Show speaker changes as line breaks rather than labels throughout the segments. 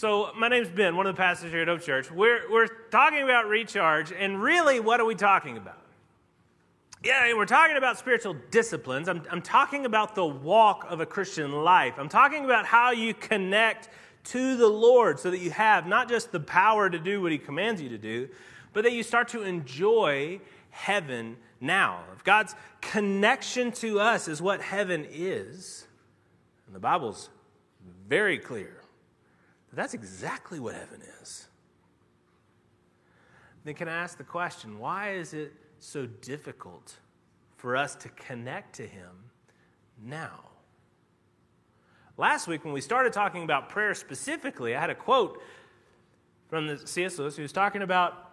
So, my name's Ben, one of the pastors here at Hope Church. We're, we're talking about recharge, and really, what are we talking about? Yeah, we're talking about spiritual disciplines. I'm, I'm talking about the walk of a Christian life. I'm talking about how you connect to the Lord so that you have not just the power to do what He commands you to do, but that you start to enjoy heaven now. If God's connection to us is what heaven is, and the Bible's very clear that's exactly what heaven is. Then can I ask the question why is it so difficult for us to connect to Him now? Last week, when we started talking about prayer specifically, I had a quote from the C.S. Lewis who was talking about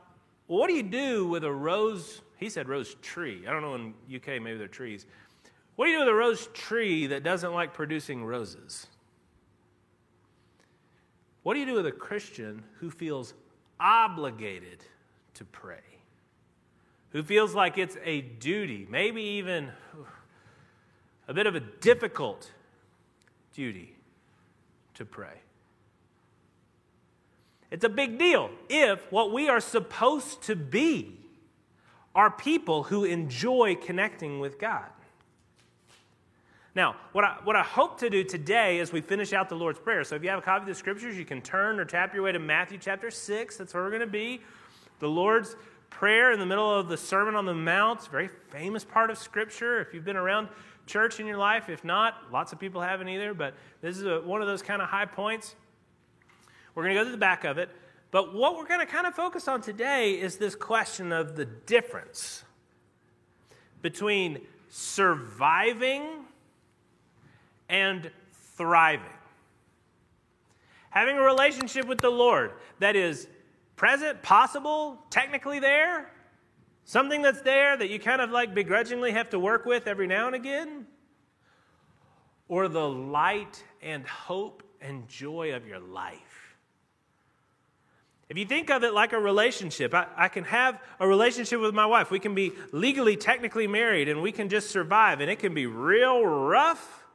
what do you do with a rose? He said rose tree. I don't know in UK, maybe they're trees. What do you do with a rose tree that doesn't like producing roses? What do you do with a Christian who feels obligated to pray? Who feels like it's a duty, maybe even a bit of a difficult duty to pray? It's a big deal if what we are supposed to be are people who enjoy connecting with God. Now, what I, what I hope to do today as we finish out the Lord's Prayer, so if you have a copy of the scriptures, you can turn or tap your way to Matthew chapter 6. That's where we're going to be. The Lord's Prayer in the middle of the Sermon on the Mount, very famous part of Scripture. If you've been around church in your life, if not, lots of people haven't either, but this is a, one of those kind of high points. We're going to go to the back of it. But what we're going to kind of focus on today is this question of the difference between surviving and thriving. Having a relationship with the Lord that is present, possible, technically there, something that's there that you kind of like begrudgingly have to work with every now and again, or the light and hope and joy of your life. If you think of it like a relationship, I, I, can have a relationship with my wife. We can be legally, technically married, and we can just survive, and it can be real rough.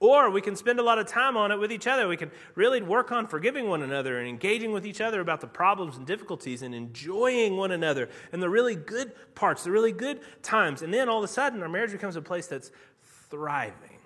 Or we can spend a lot of time on it with each other. We can really work on forgiving one another and engaging with each other about the problems and difficulties and enjoying one another and the really good parts, the really good times. And then all of a sudden, our marriage becomes a place that's thriving.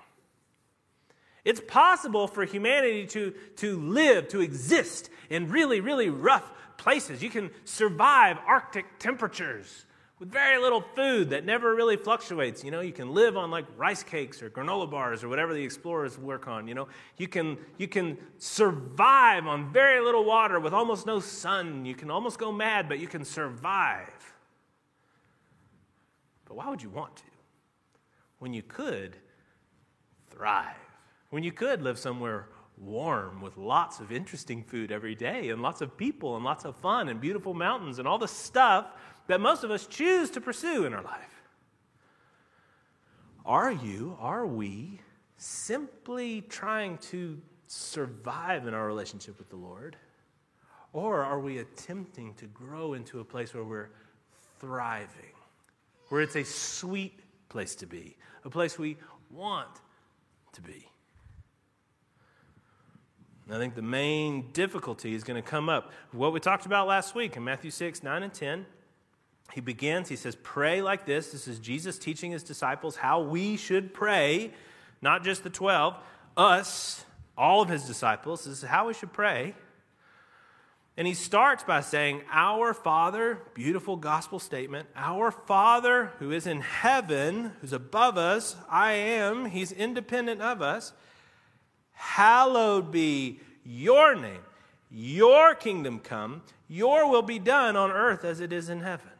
It's possible for humanity to, to live, to exist in really, really rough places. You can survive Arctic temperatures with very little food that never really fluctuates. You know, you can live on like rice cakes or granola bars or whatever the explorers work on. You know, you can, you can survive on very little water with almost no sun. You can almost go mad, but you can survive. But why would you want to when you could thrive? when you could live somewhere warm with lots of interesting food every day and lots of people and lots of fun and beautiful mountains and all the stuff that most of us choose to pursue in our life. Are you, are we simply trying to survive in our relationship with the Lord? Or are we attempting to grow into a place where we're thriving, where it's a sweet place to be, a place we want to be? I think the main difficulty is going to come up. What we talked about last week in Matthew 6, 9, and 10. He begins, he says, Pray like this. This is Jesus teaching his disciples how we should pray, not just the 12, us, all of his disciples. This is how we should pray. And he starts by saying, Our Father, beautiful gospel statement, our Father who is in heaven, who's above us, I am, he's independent of us. Hallowed be your name. Your kingdom come. Your will be done on earth as it is in heaven.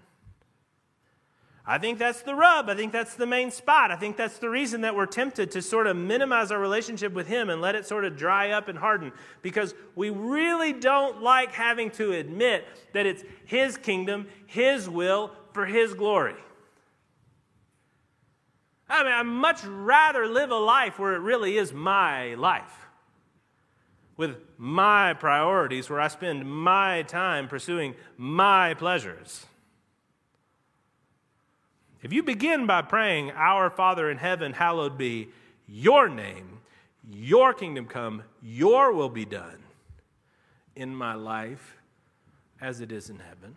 I think that's the rub. I think that's the main spot. I think that's the reason that we're tempted to sort of minimize our relationship with Him and let it sort of dry up and harden because we really don't like having to admit that it's His kingdom, His will, for His glory. I mean, I'd much rather live a life where it really is my life, with my priorities, where I spend my time pursuing my pleasures. If you begin by praying, Our Father in heaven, hallowed be your name, your kingdom come, your will be done, in my life as it is in heaven.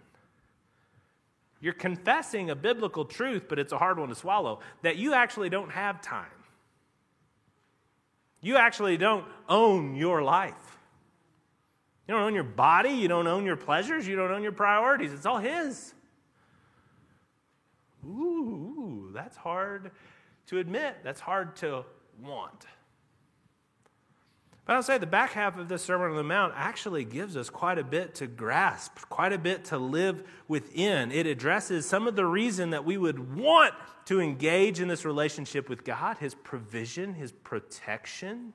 You're confessing a biblical truth, but it's a hard one to swallow that you actually don't have time. You actually don't own your life. You don't own your body. You don't own your pleasures. You don't own your priorities. It's all His. Ooh, that's hard to admit. That's hard to want. But I'll say the back half of the Sermon on the Mount actually gives us quite a bit to grasp, quite a bit to live within. It addresses some of the reason that we would want to engage in this relationship with God, His provision, His protection.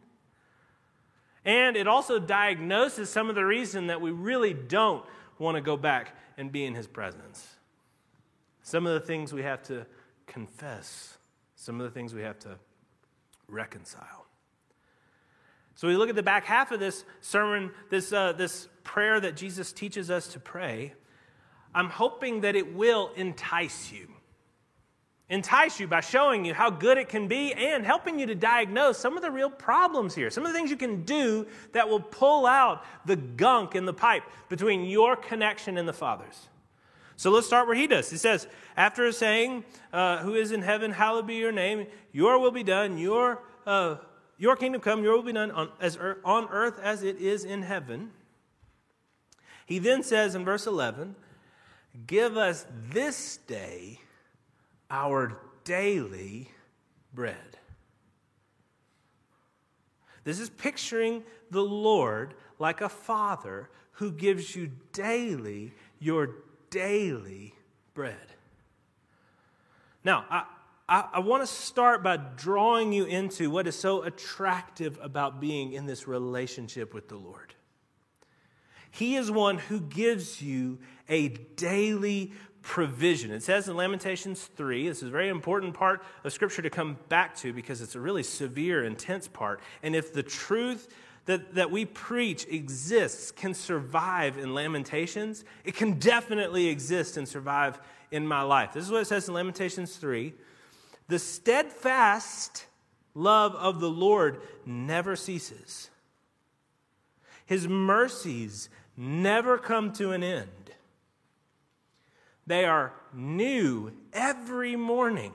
And it also diagnoses some of the reason that we really don't want to go back and be in His presence. Some of the things we have to confess, some of the things we have to reconcile. So we look at the back half of this sermon, this, uh, this prayer that Jesus teaches us to pray. I'm hoping that it will entice you. Entice you by showing you how good it can be and helping you to diagnose some of the real problems here. Some of the things you can do that will pull out the gunk in the pipe between your connection and the Father's. So let's start where he does. He says, after saying, uh, Who is in heaven, hallowed be your name, your will be done, your uh, your kingdom come, your will be done on, as, on earth as it is in heaven. He then says in verse 11, Give us this day our daily bread. This is picturing the Lord like a father who gives you daily your daily bread. Now, I, I, I want to start by drawing you into what is so attractive about being in this relationship with the Lord. He is one who gives you a daily provision. It says in Lamentations 3, this is a very important part of Scripture to come back to because it's a really severe, intense part. And if the truth that, that we preach exists, can survive in Lamentations, it can definitely exist and survive in my life. This is what it says in Lamentations 3 the steadfast love of the Lord never ceases, His mercies never come to an end. They are new every morning.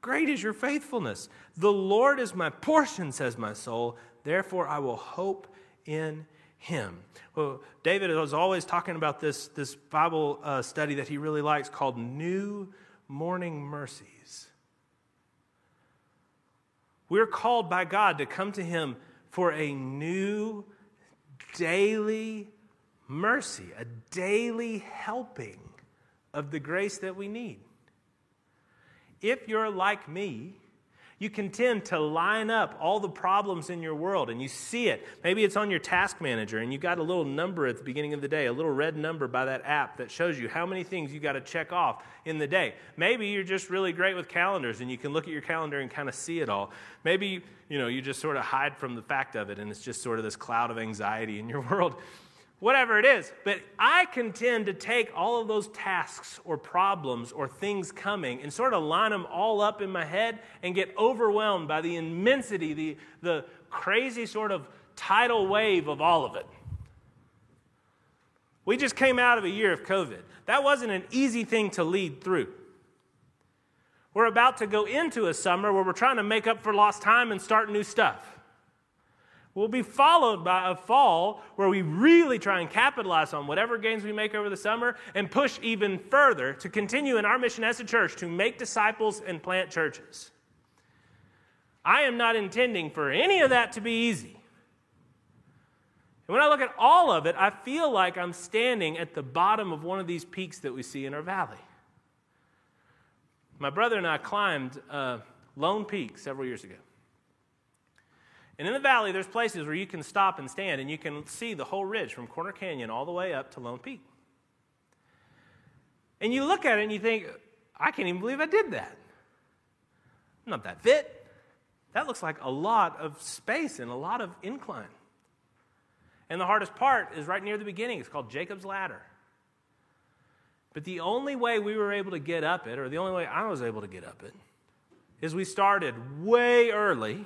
Great is your faithfulness. The Lord is my portion, says my soul. Therefore, I will hope in him. Well, David is always talking about this, this Bible uh, study that he really likes called New Morning Mercies. We're called by God to come to Him for a new daily mercy, a daily helping of the grace that we need. If you're like me, you can tend to line up all the problems in your world and you see it. Maybe it's on your task manager and you got a little number at the beginning of the day, a little red number by that app that shows you how many things you got to check off in the day. Maybe you're just really great with calendars and you can look at your calendar and kind of see it all. Maybe, you know, you just sort of hide from the fact of it and it's just sort of this cloud of anxiety in your world whatever it is. But I can tend to take all of those tasks or problems or things coming and sort of line them all up in my head and get overwhelmed by the immensity, the, the crazy sort of tidal wave of all of it. We just came out of a year of COVID. That wasn't an easy thing to lead through. We're about to go into a summer where we're trying to make up for lost time and start new stuff will be followed by a fall where we really try and capitalize on whatever gains we make over the summer and push even further to continue in our mission as a church to make disciples and plant churches. I am not intending for any of that to be easy. And when I look at all of it, I feel like I'm standing at the bottom of one of these peaks that we see in our valley. My brother and I climbed uh, Lone Peak several years ago. And in the valley, there's places where you can stop and stand and you can see the whole ridge from Corner Canyon all the way up to Lone Peak. And you look at it and you think, I can't even believe I did that. I'm not that fit. That looks like a lot of space and a lot of incline. And the hardest part is right near the beginning. It's called Jacob's Ladder. But the only way we were able to get up it, or the only way I was able to get up it, is we started way early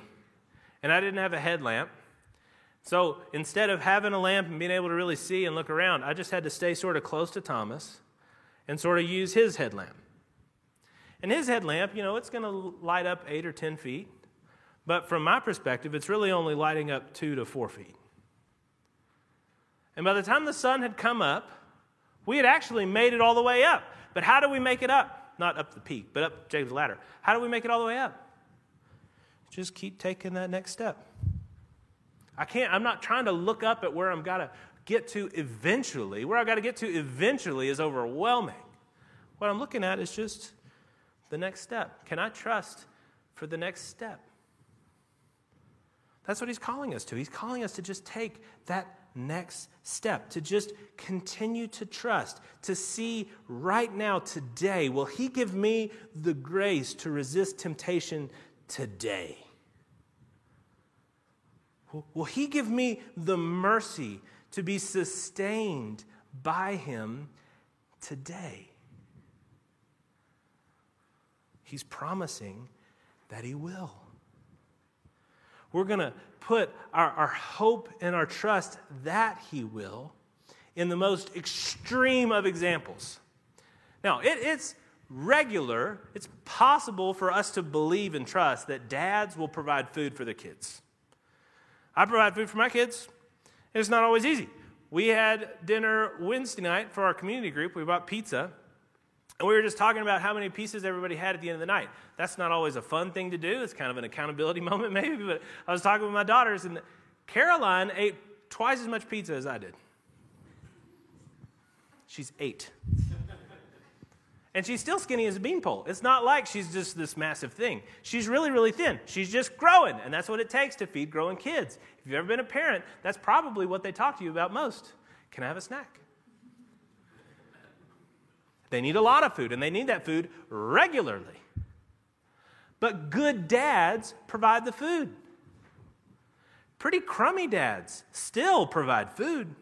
and I didn't have a headlamp. So instead of having a lamp and being able to really see and look around, I just had to stay sort of close to Thomas and sort of use his headlamp. And his headlamp, you know, it's going to light up eight or 10 feet. But from my perspective, it's really only lighting up two to four feet. And by the time the sun had come up, we had actually made it all the way up. But how do we make it up? Not up the peak, but up Jacob's ladder. How do we make it all the way up? Just keep taking that next step. I can't, I'm not trying to look up at where I'm got to get to eventually. Where I got to get to eventually is overwhelming. What I'm looking at is just the next step. Can I trust for the next step? That's what he's calling us to. He's calling us to just take that next step, to just continue to trust, to see right now, today, will he give me the grace to resist temptation today? Will He give me the mercy to be sustained by Him today? He's promising that He will. We're going to put our, our hope and our trust that He will in the most extreme of examples. Now, it, it's regular, it's possible for us to believe and trust that dads will provide food for their kids. I provide food for my kids. And it's not always easy. We had dinner Wednesday night for our community group. We bought pizza. And we were just talking about how many pieces everybody had at the end of the night. That's not always a fun thing to do. It's kind of an accountability moment, maybe. But I was talking with my daughters, and Caroline ate twice as much pizza as I did. She's eight. And she's still skinny as a beanpole. It's not like she's just this massive thing. She's really, really thin. She's just growing, and that's what it takes to feed growing kids. If you've ever been a parent, that's probably what they talk to you about most. Can I have a snack? They need a lot of food, and they need that food regularly. But good dads provide the food. Pretty crummy dads still provide food.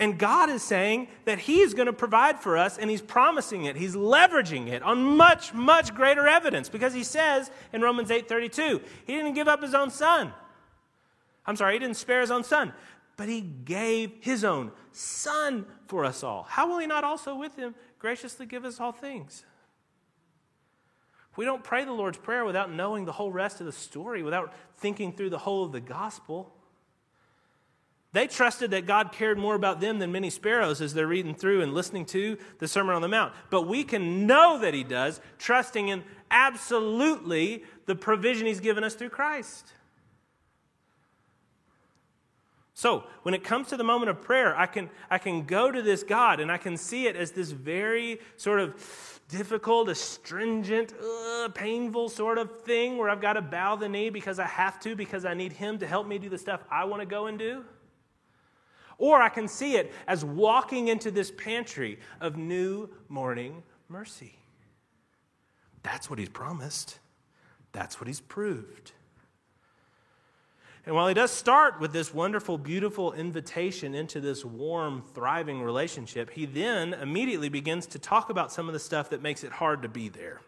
And God is saying that He is going to provide for us, and He's promising it. He's leveraging it on much, much greater evidence because He says in Romans 8 32, He didn't give up His own Son. I'm sorry, He didn't spare His own Son, but He gave His own Son for us all. How will He not also with Him graciously give us all things? We don't pray the Lord's Prayer without knowing the whole rest of the story, without thinking through the whole of the gospel. They trusted that God cared more about them than many sparrows as they're reading through and listening to the Sermon on the Mount. But we can know that He does, trusting in absolutely the provision He's given us through Christ. So, when it comes to the moment of prayer, I can, I can go to this God and I can see it as this very sort of difficult, astringent, uh, painful sort of thing where I've got to bow the knee because I have to, because I need Him to help me do the stuff I want to go and do. Or I can see it as walking into this pantry of new morning mercy. That's what he's promised, that's what he's proved. And while he does start with this wonderful, beautiful invitation into this warm, thriving relationship, he then immediately begins to talk about some of the stuff that makes it hard to be there.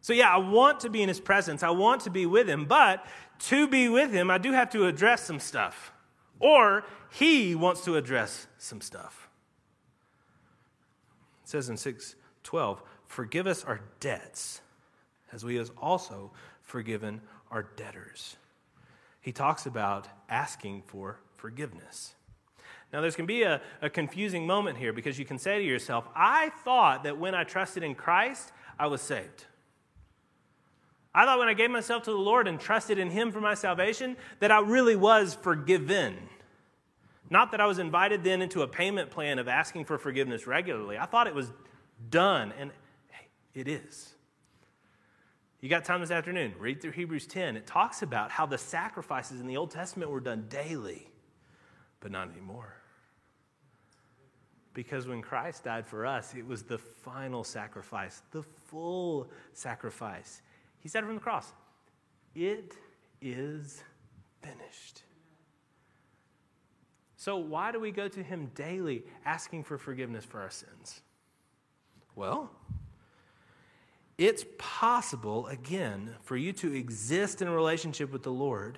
So, yeah, I want to be in his presence. I want to be with him. But to be with him, I do have to address some stuff or he wants to address some stuff. It says in 612, forgive us our debts as we have also forgiven our debtors. He talks about asking for forgiveness. Now, there's going to be a, a confusing moment here because you can say to yourself, I thought that when I trusted in Christ, I was saved. I thought when I gave myself to the Lord and trusted in Him for my salvation, that I really was forgiven. Not that I was invited then into a payment plan of asking for forgiveness regularly. I thought it was done, and hey, it is. You got time this afternoon? Read through Hebrews 10. It talks about how the sacrifices in the Old Testament were done daily, but not anymore. Because when Christ died for us, it was the final sacrifice, the full sacrifice. He said from the cross, It is finished. So, why do we go to him daily asking for forgiveness for our sins? Well, it's possible, again, for you to exist in a relationship with the Lord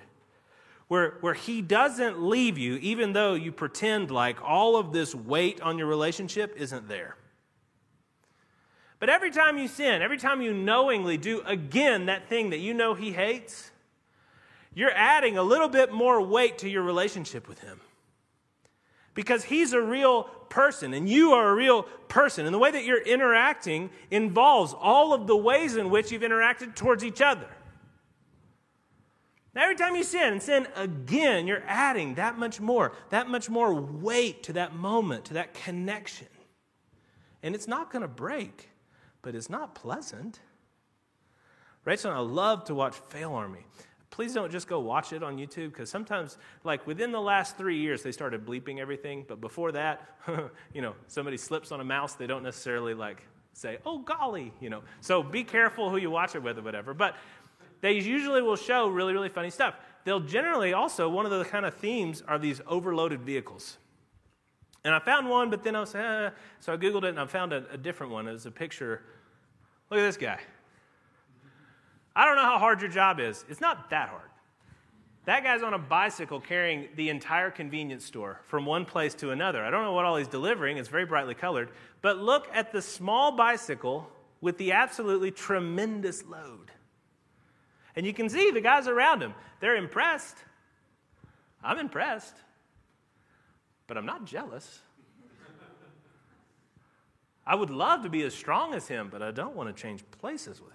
where, where He doesn't leave you, even though you pretend like all of this weight on your relationship isn't there. But every time you sin, every time you knowingly do again that thing that you know He hates, you're adding a little bit more weight to your relationship with Him. Because He's a real person and you are a real person. And the way that you're interacting involves all of the ways in which you've interacted towards each other. Now, every time you sin and sin again, you're adding that much more, that much more weight to that moment, to that connection. And it's not going to break, but it's not pleasant. Rachel and I love to watch FailArmy. Please don't just go watch it on YouTube because sometimes, like within the last three years, they started bleeping everything. But before that, you know, somebody slips on a mouse, they don't necessarily like say, oh, golly, you know. So be careful who you watch it with or whatever. But they usually will show really, really funny stuff. They'll generally also, one of the kind of themes are these overloaded vehicles. And I found one, but then I was, eh. so I Googled it and I found a, a different one. It was a picture. Look at this guy. I don't know how hard your job is. It's not that hard. That guy's on a bicycle carrying the entire convenience store from one place to another. I don't know what all he's delivering, it's very brightly colored. But look at the small bicycle with the absolutely tremendous load. And you can see the guys around him, they're impressed. I'm impressed, but I'm not jealous. I would love to be as strong as him, but I don't want to change places with him.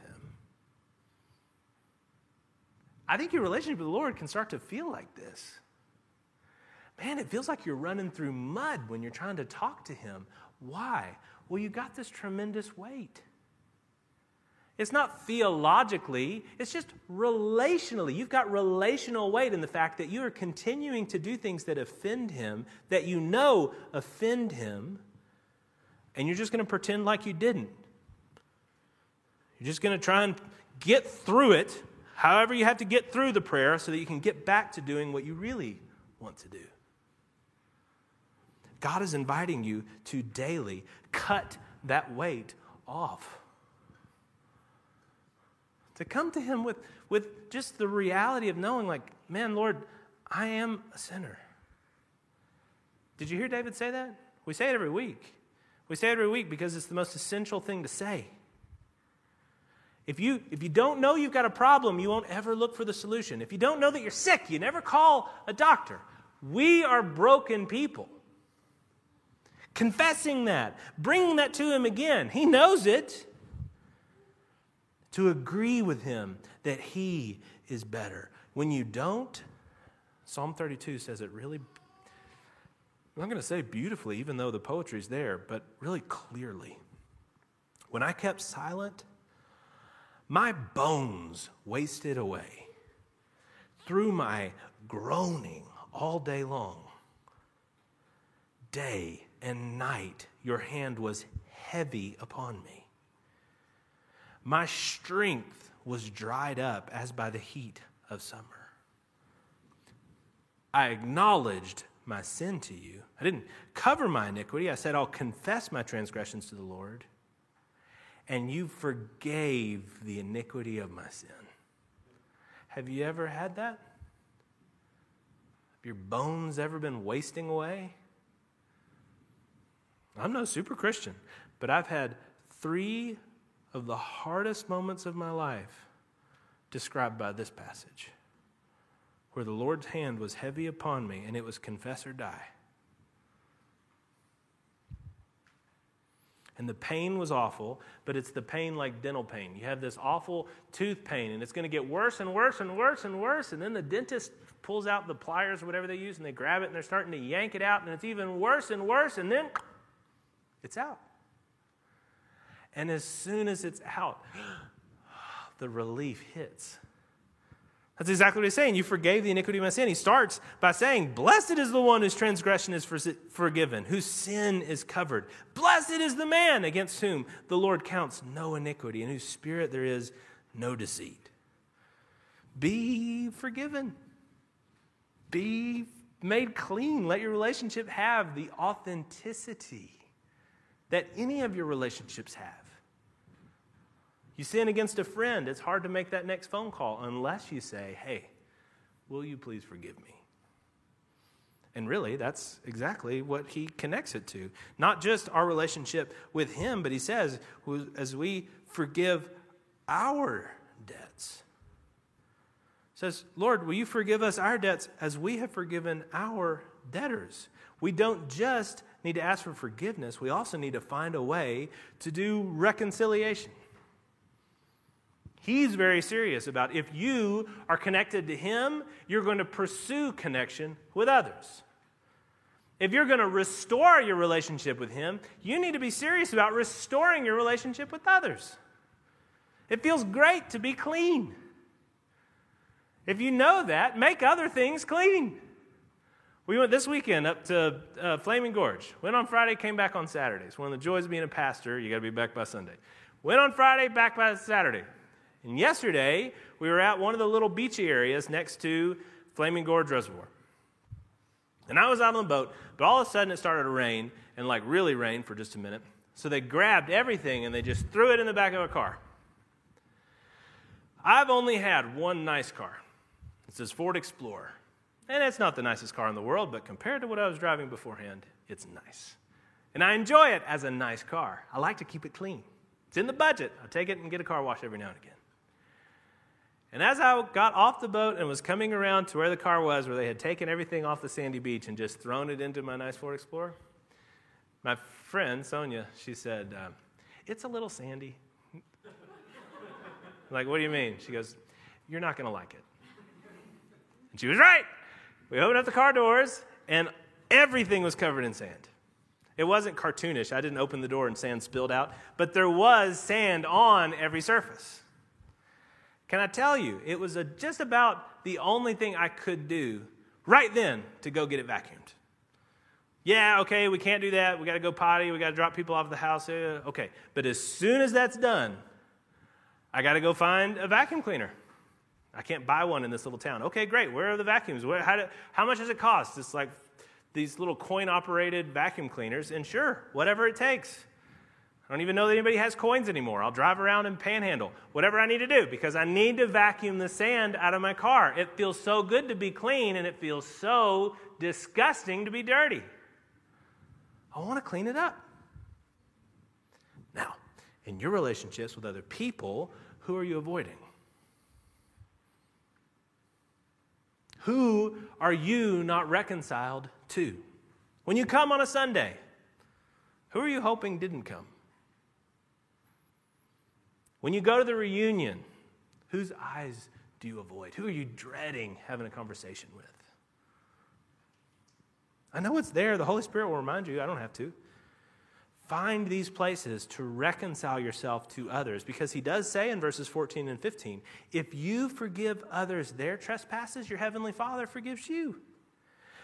I think your relationship with the Lord can start to feel like this. Man, it feels like you're running through mud when you're trying to talk to Him. Why? Well, you got this tremendous weight. It's not theologically, it's just relationally. You've got relational weight in the fact that you are continuing to do things that offend him, that you know offend him, and you're just going to pretend like you didn't. You're just going to try and get through it, however, you have to get through the prayer so that you can get back to doing what you really want to do. God is inviting you to daily cut that weight off to come to Him with, with just the reality of knowing, like, man, Lord, I am a sinner. Did you hear David say that? We say it every week. We say it every week because it's the most essential thing to say. If you, if you don't know you've got a problem, you won't ever look for the solution. If you don't know that you're sick, you never call a doctor. We are broken people. Confessing that, bringing that to Him again. He knows it to agree with him that he is better. When you don't, Psalm 32 says it really, I'm going to say beautifully, even though the poetry is there, but really clearly. When I kept silent, my bones wasted away through my groaning all day long. Day and night, your hand was heavy upon me. My strength was dried up as by the heat of summer. I acknowledged my sin to you. I didn't cover my iniquity. I said, I'll confess my transgressions to the Lord. And you forgave the iniquity of my sin. Have you ever had that? Have your bones ever been wasting away? I'm no super Christian, but I've had three of the hardest moments of my life described by this passage, where the Lord's hand was heavy upon me and it was confess or die. And the pain was awful, but it's the pain like dental pain. You have this awful tooth pain, and it's going to get worse and worse and worse and worse. And then the dentist pulls out the pliers or whatever they use, and they grab it and they're starting to yank it out, and it's even worse and worse. And then it's out. And as soon as it's out, the relief hits. That's exactly what he's saying. You forgave the iniquity of my sin. He starts by saying, Blessed is the one whose transgression is forgiven, whose sin is covered. Blessed is the man against whom the Lord counts no iniquity, in whose spirit there is no deceit. Be forgiven. Be made clean. Let your relationship have the authenticity that any of your relationships have. You sin against a friend, it's hard to make that next phone call unless you say, Hey, will you please forgive me? And really, that's exactly what he connects it to. Not just our relationship with him, but he says, as we forgive our debts. He says, Lord, will you forgive us our debts as we have forgiven our debtors? We don't just need to ask for forgiveness, we also need to find a way to do reconciliation. He's very serious about if you are connected to Him, you're going to pursue connection with others. If you're going to restore your relationship with Him, you need to be serious about restoring your relationship with others. It feels great to be clean. If you know that, make other things clean. We went this weekend up to uh, Flaming Gorge. Went on Friday, came back on Saturday. It's one of the joys of being a pastor. You got to be back by Sunday. Went on Friday, back by Saturday. And yesterday, we were at one of the little beachy areas next to Flaming Gorge Reservoir. And I was out on the boat, but all of a sudden it started to rain, and like really rain for just a minute. So they grabbed everything and they just threw it in the back of a car. I've only had one nice car. It's this Ford Explorer. And it's not the nicest car in the world, but compared to what I was driving beforehand, it's nice. And I enjoy it as a nice car. I like to keep it clean. It's in the budget. I'll take it and get a car wash every now and again. And as I got off the boat and was coming around to where the car was, where they had taken everything off the sandy beach and just thrown it into my nice Ford Explorer, my friend, Sonia, she said, uh, It's a little sandy. like, what do you mean? She goes, You're not going to like it. And she was right. We opened up the car doors, and everything was covered in sand. It wasn't cartoonish. I didn't open the door and sand spilled out, but there was sand on every surface. Can I tell you, it was a, just about the only thing I could do right then to go get it vacuumed. Yeah, okay, we can't do that. We got to go potty. We got to drop people off the house. Uh, okay. But as soon as that's done, I got to go find a vacuum cleaner. I can't buy one in this little town. Okay, great. Where are the vacuums? Where, how, do, how much does it cost? It's like these little coin operated vacuum cleaners. And sure, whatever it takes. I don't even know that anybody has coins anymore. I'll drive around and panhandle, whatever I need to do, because I need to vacuum the sand out of my car. It feels so good to be clean, and it feels so disgusting to be dirty. I want to clean it up. Now, in your relationships with other people, who are you avoiding? Who are you not reconciled to? When you come on a Sunday, who are you hoping didn't come? When you go to the reunion, whose eyes do you avoid? Who are you dreading having a conversation with? I know it's there. The Holy Spirit will remind you. I don't have to. Find these places to reconcile yourself to others because he does say in verses 14 and 15 if you forgive others their trespasses, your heavenly Father forgives you.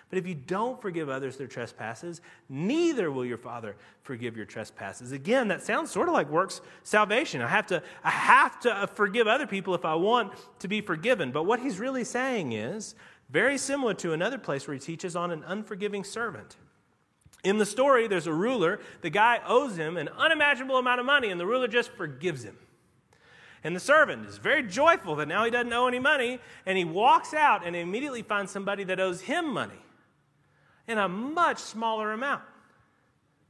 But if you don't forgive others their trespasses, neither will your Father forgive your trespasses. Again, that sounds sort of like works salvation. I have to, I have to forgive other people if I want to be forgiven. But what he's really saying is very similar to another place where he teaches on an unforgiving servant. In the story, there's a ruler. The guy owes him an unimaginable amount of money, and the ruler just forgives him. And the servant is very joyful that now he doesn't owe any money, and he walks out and immediately finds somebody that owes him money in a much smaller amount.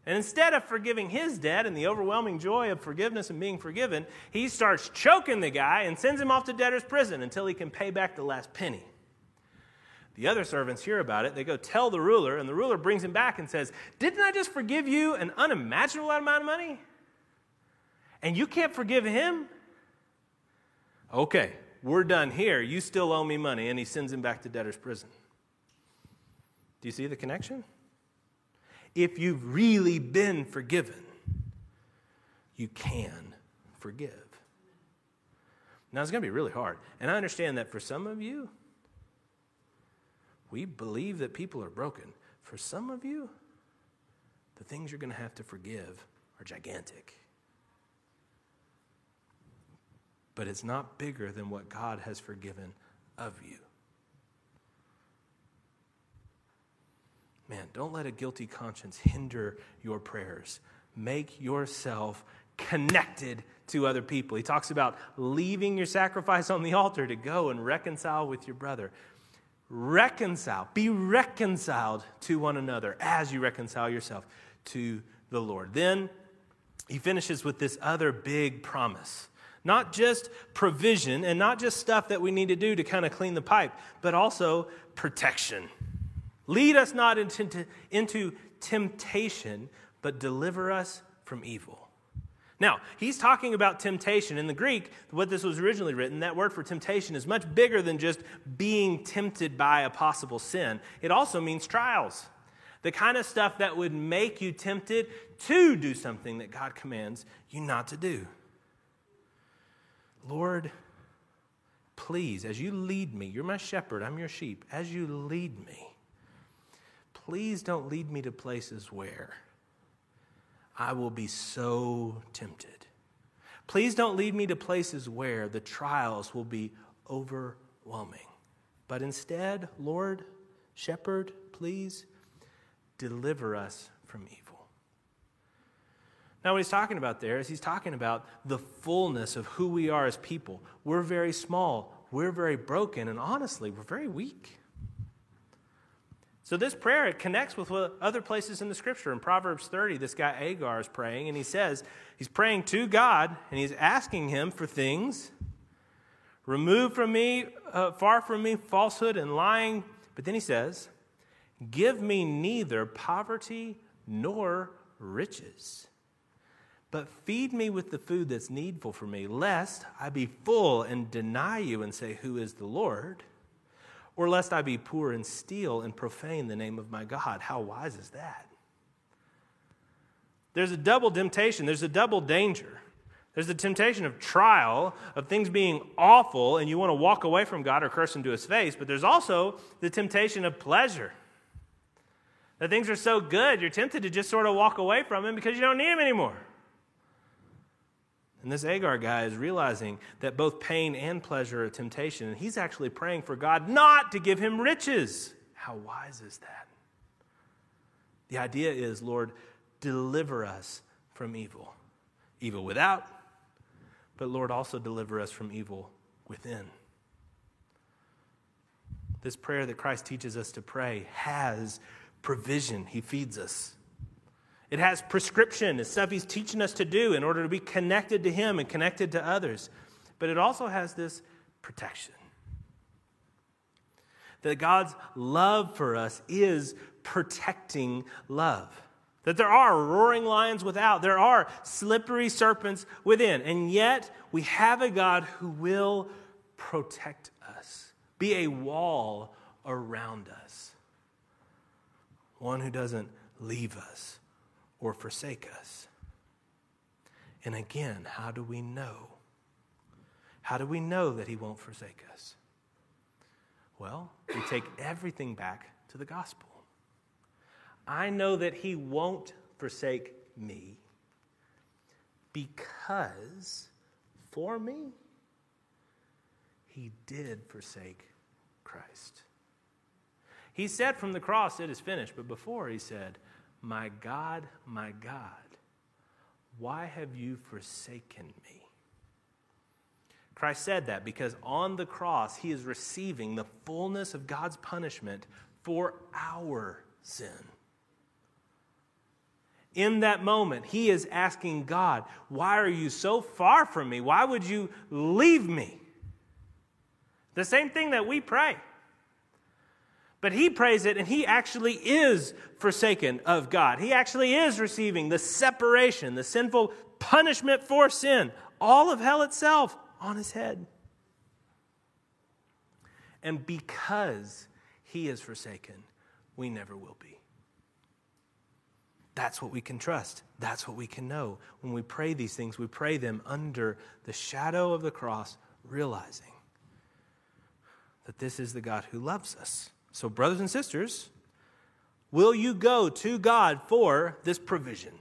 And instead of forgiving his debt and the overwhelming joy of forgiveness and being forgiven, he starts choking the guy and sends him off to debtor's prison until he can pay back the last penny. The other servants hear about it. They go tell the ruler, and the ruler brings him back and says, Didn't I just forgive you an unimaginable amount of money? And you can't forgive him? Okay, we're done here. You still owe me money. And he sends him back to debtor's prison. Do you see the connection? If you've really been forgiven, you can forgive. Now, it's going to be really hard. And I understand that for some of you, we believe that people are broken. For some of you, the things you're going to have to forgive are gigantic. But it's not bigger than what God has forgiven of you. Man, don't let a guilty conscience hinder your prayers. Make yourself connected to other people. He talks about leaving your sacrifice on the altar to go and reconcile with your brother. Reconcile, be reconciled to one another as you reconcile yourself to the Lord. Then he finishes with this other big promise. Not just provision and not just stuff that we need to do to kind of clean the pipe, but also protection. Lead us not into, into temptation, but deliver us from evil. Now, he's talking about temptation. In the Greek, what this was originally written, that word for temptation is much bigger than just being tempted by a possible sin. It also means trials. The kind of stuff that would make you tempted to do something that God commands you not to do. Lord, please, as you lead me, you're my shepherd, I'm your sheep, as you lead me, please don't lead me to places where I will be so tempted. Please don't lead me to places where the trials will be overwhelming. But instead, Lord, shepherd, please deliver us from evil. Now, what he's talking about there is he's talking about the fullness of who we are as people. We're very small, we're very broken, and honestly, we're very weak. So this prayer it connects with other places in the scripture. In Proverbs 30, this guy Agur is praying, and he says he's praying to God, and he's asking him for things. Remove from me, uh, far from me, falsehood and lying. But then he says, Give me neither poverty nor riches, but feed me with the food that's needful for me, lest I be full and deny you and say, Who is the Lord? Or lest I be poor and steal and profane the name of my God. How wise is that? There's a double temptation, there's a double danger. There's the temptation of trial, of things being awful, and you want to walk away from God or curse into his face, but there's also the temptation of pleasure. That things are so good, you're tempted to just sort of walk away from him because you don't need him anymore. And this Agur guy is realizing that both pain and pleasure are temptation, and he's actually praying for God not to give him riches. How wise is that? The idea is, Lord, deliver us from evil. Evil without, but Lord, also deliver us from evil within. This prayer that Christ teaches us to pray has provision. He feeds us. It has prescription, it's stuff he's teaching us to do in order to be connected to him and connected to others. But it also has this protection. That God's love for us is protecting love. That there are roaring lions without, there are slippery serpents within, and yet we have a God who will protect us, be a wall around us, one who doesn't leave us or forsake us. And again, how do we know? How do we know that He won't forsake us? Well, we take everything back to the gospel. I know that He won't forsake me because for me, He did forsake Christ. He said from the cross, It is finished, but before He said, my God, my God, why have you forsaken me? Christ said that because on the cross, he is receiving the fullness of God's punishment for our sin. In that moment, he is asking God, Why are you so far from me? Why would you leave me? The same thing that we pray. But he prays it, and he actually is forsaken of God. He actually is receiving the separation, the sinful punishment for sin, all of hell itself on his head. And because he is forsaken, we never will be. That's what we can trust. That's what we can know. When we pray these things, we pray them under the shadow of the cross, realizing that this is the God who loves us so, brothers and sisters, will you go to God for this provision?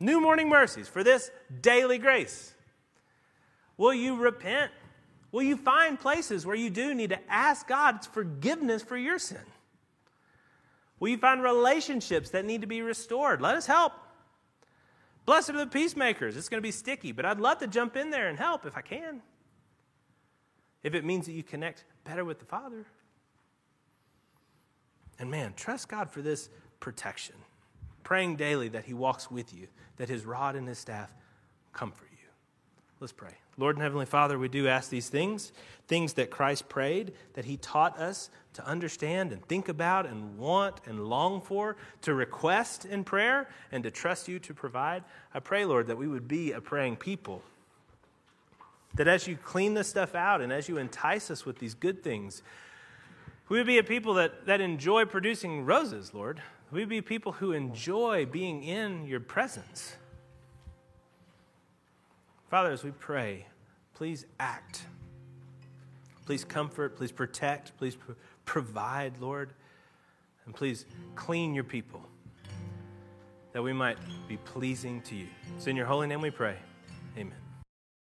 New morning mercies, for this daily grace. Will you repent? Will you find places where you do need to ask God's forgiveness for your sin? Will you find relationships that need to be restored? Let us help. Blessed are the peacemakers. It's going to be sticky, but I'd love to jump in there and help if I can. If it means that you connect better with the Father. And man, trust God for this protection. Praying daily that He walks with you, that His rod and His staff comfort you. Let's pray. Lord and Heavenly Father, we do ask these things, things that Christ prayed, that He taught us to understand and think about and want and long for, to request in prayer and to trust you to provide. I pray, Lord, that we would be a praying people. That as you clean this stuff out and as you entice us with these good things, we would be a people that, that enjoy producing roses, Lord. We would be people who enjoy being in your presence. Father, as we pray, please act. Please comfort, please protect, please provide, Lord. And please clean your people that we might be pleasing to you. It's in your holy name we pray. Amen.